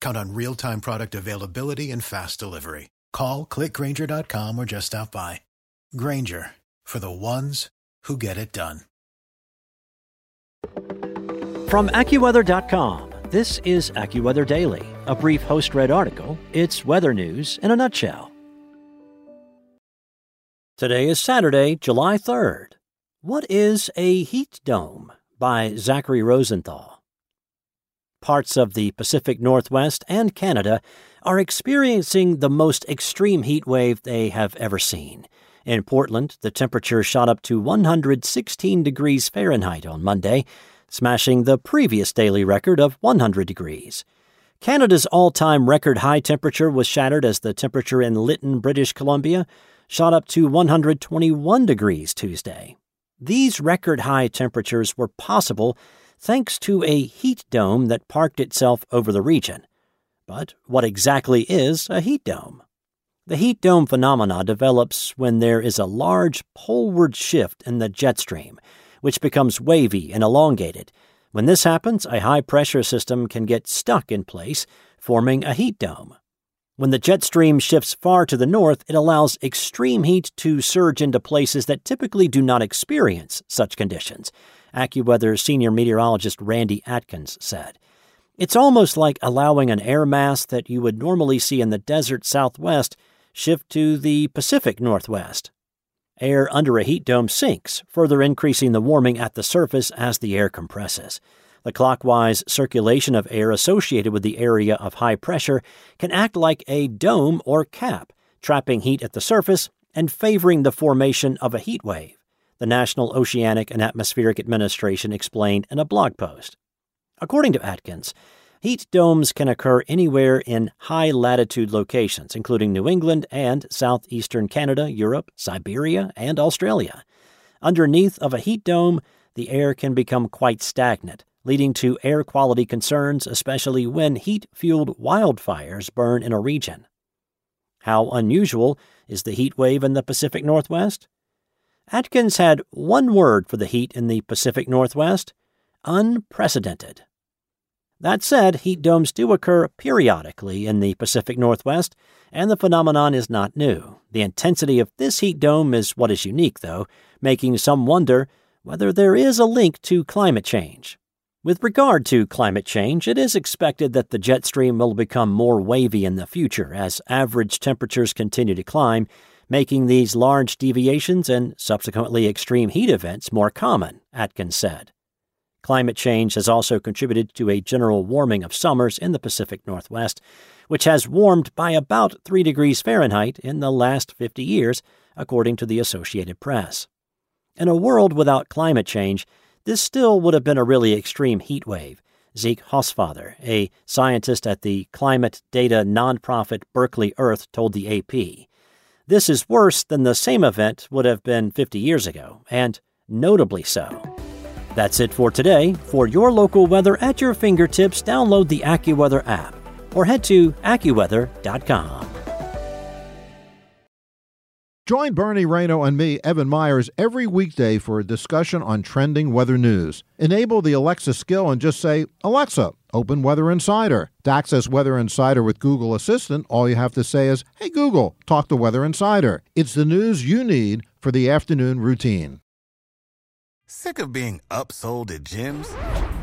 Count on real time product availability and fast delivery. Call clickgrainger.com or just stop by. Grainger for the ones who get it done. From AccuWeather.com, this is AccuWeather Daily, a brief host read article. It's weather news in a nutshell. Today is Saturday, July 3rd. What is a heat dome? By Zachary Rosenthal. Parts of the Pacific Northwest and Canada are experiencing the most extreme heat wave they have ever seen. In Portland, the temperature shot up to 116 degrees Fahrenheit on Monday, smashing the previous daily record of 100 degrees. Canada's all time record high temperature was shattered as the temperature in Lytton, British Columbia, shot up to 121 degrees Tuesday. These record high temperatures were possible thanks to a heat dome that parked itself over the region. But what exactly is a heat dome? The heat dome phenomena develops when there is a large poleward shift in the jet stream, which becomes wavy and elongated. When this happens, a high pressure system can get stuck in place, forming a heat dome. When the jet stream shifts far to the north, it allows extreme heat to surge into places that typically do not experience such conditions, AccuWeather senior meteorologist Randy Adkins said. It's almost like allowing an air mass that you would normally see in the desert southwest shift to the Pacific Northwest. Air under a heat dome sinks, further increasing the warming at the surface as the air compresses. The clockwise circulation of air associated with the area of high pressure can act like a dome or cap, trapping heat at the surface and favoring the formation of a heat wave, the National Oceanic and Atmospheric Administration explained in a blog post. According to Adkins, Heat domes can occur anywhere in high latitude locations, including New England and southeastern Canada, Europe, Siberia, and Australia. Underneath of a heat dome, the air can become quite stagnant, leading to air quality concerns, especially when heat fueled wildfires burn in a region. How unusual is the heat wave in the Pacific Northwest? Adkins had one word for the heat in the Pacific Northwest unprecedented. That said, heat domes do occur periodically in the Pacific Northwest, and the phenomenon is not new. The intensity of this heat dome is what is unique, though, making some wonder whether there is a link to climate change. With regard to climate change, it is expected that the jet stream will become more wavy in the future as average temperatures continue to climb, making these large deviations and subsequently extreme heat events more common, Adkins said. Climate change has also contributed to a general warming of summers in the Pacific Northwest, which has warmed by about 3 degrees Fahrenheit in the last 50 years, according to the Associated Press. In a world without climate change, this still would have been a really extreme heat wave. Zeke Hausfather, a scientist at the climate data nonprofit Berkeley Earth, told the AP. This is worse than the same event would have been 50 years ago, and notably so. That's it for today. For your local weather at your fingertips, download the AccuWeather app or head to AccuWeather.com. Join Bernie Rayno and me, Evan Myers, every weekday for a discussion on trending weather news. Enable the Alexa skill and just say, Alexa, open Weather Insider. To access Weather Insider with Google Assistant, all you have to say is, Hey Google, talk to Weather Insider. It's the news you need for the afternoon routine. Sick of being upsold at gyms?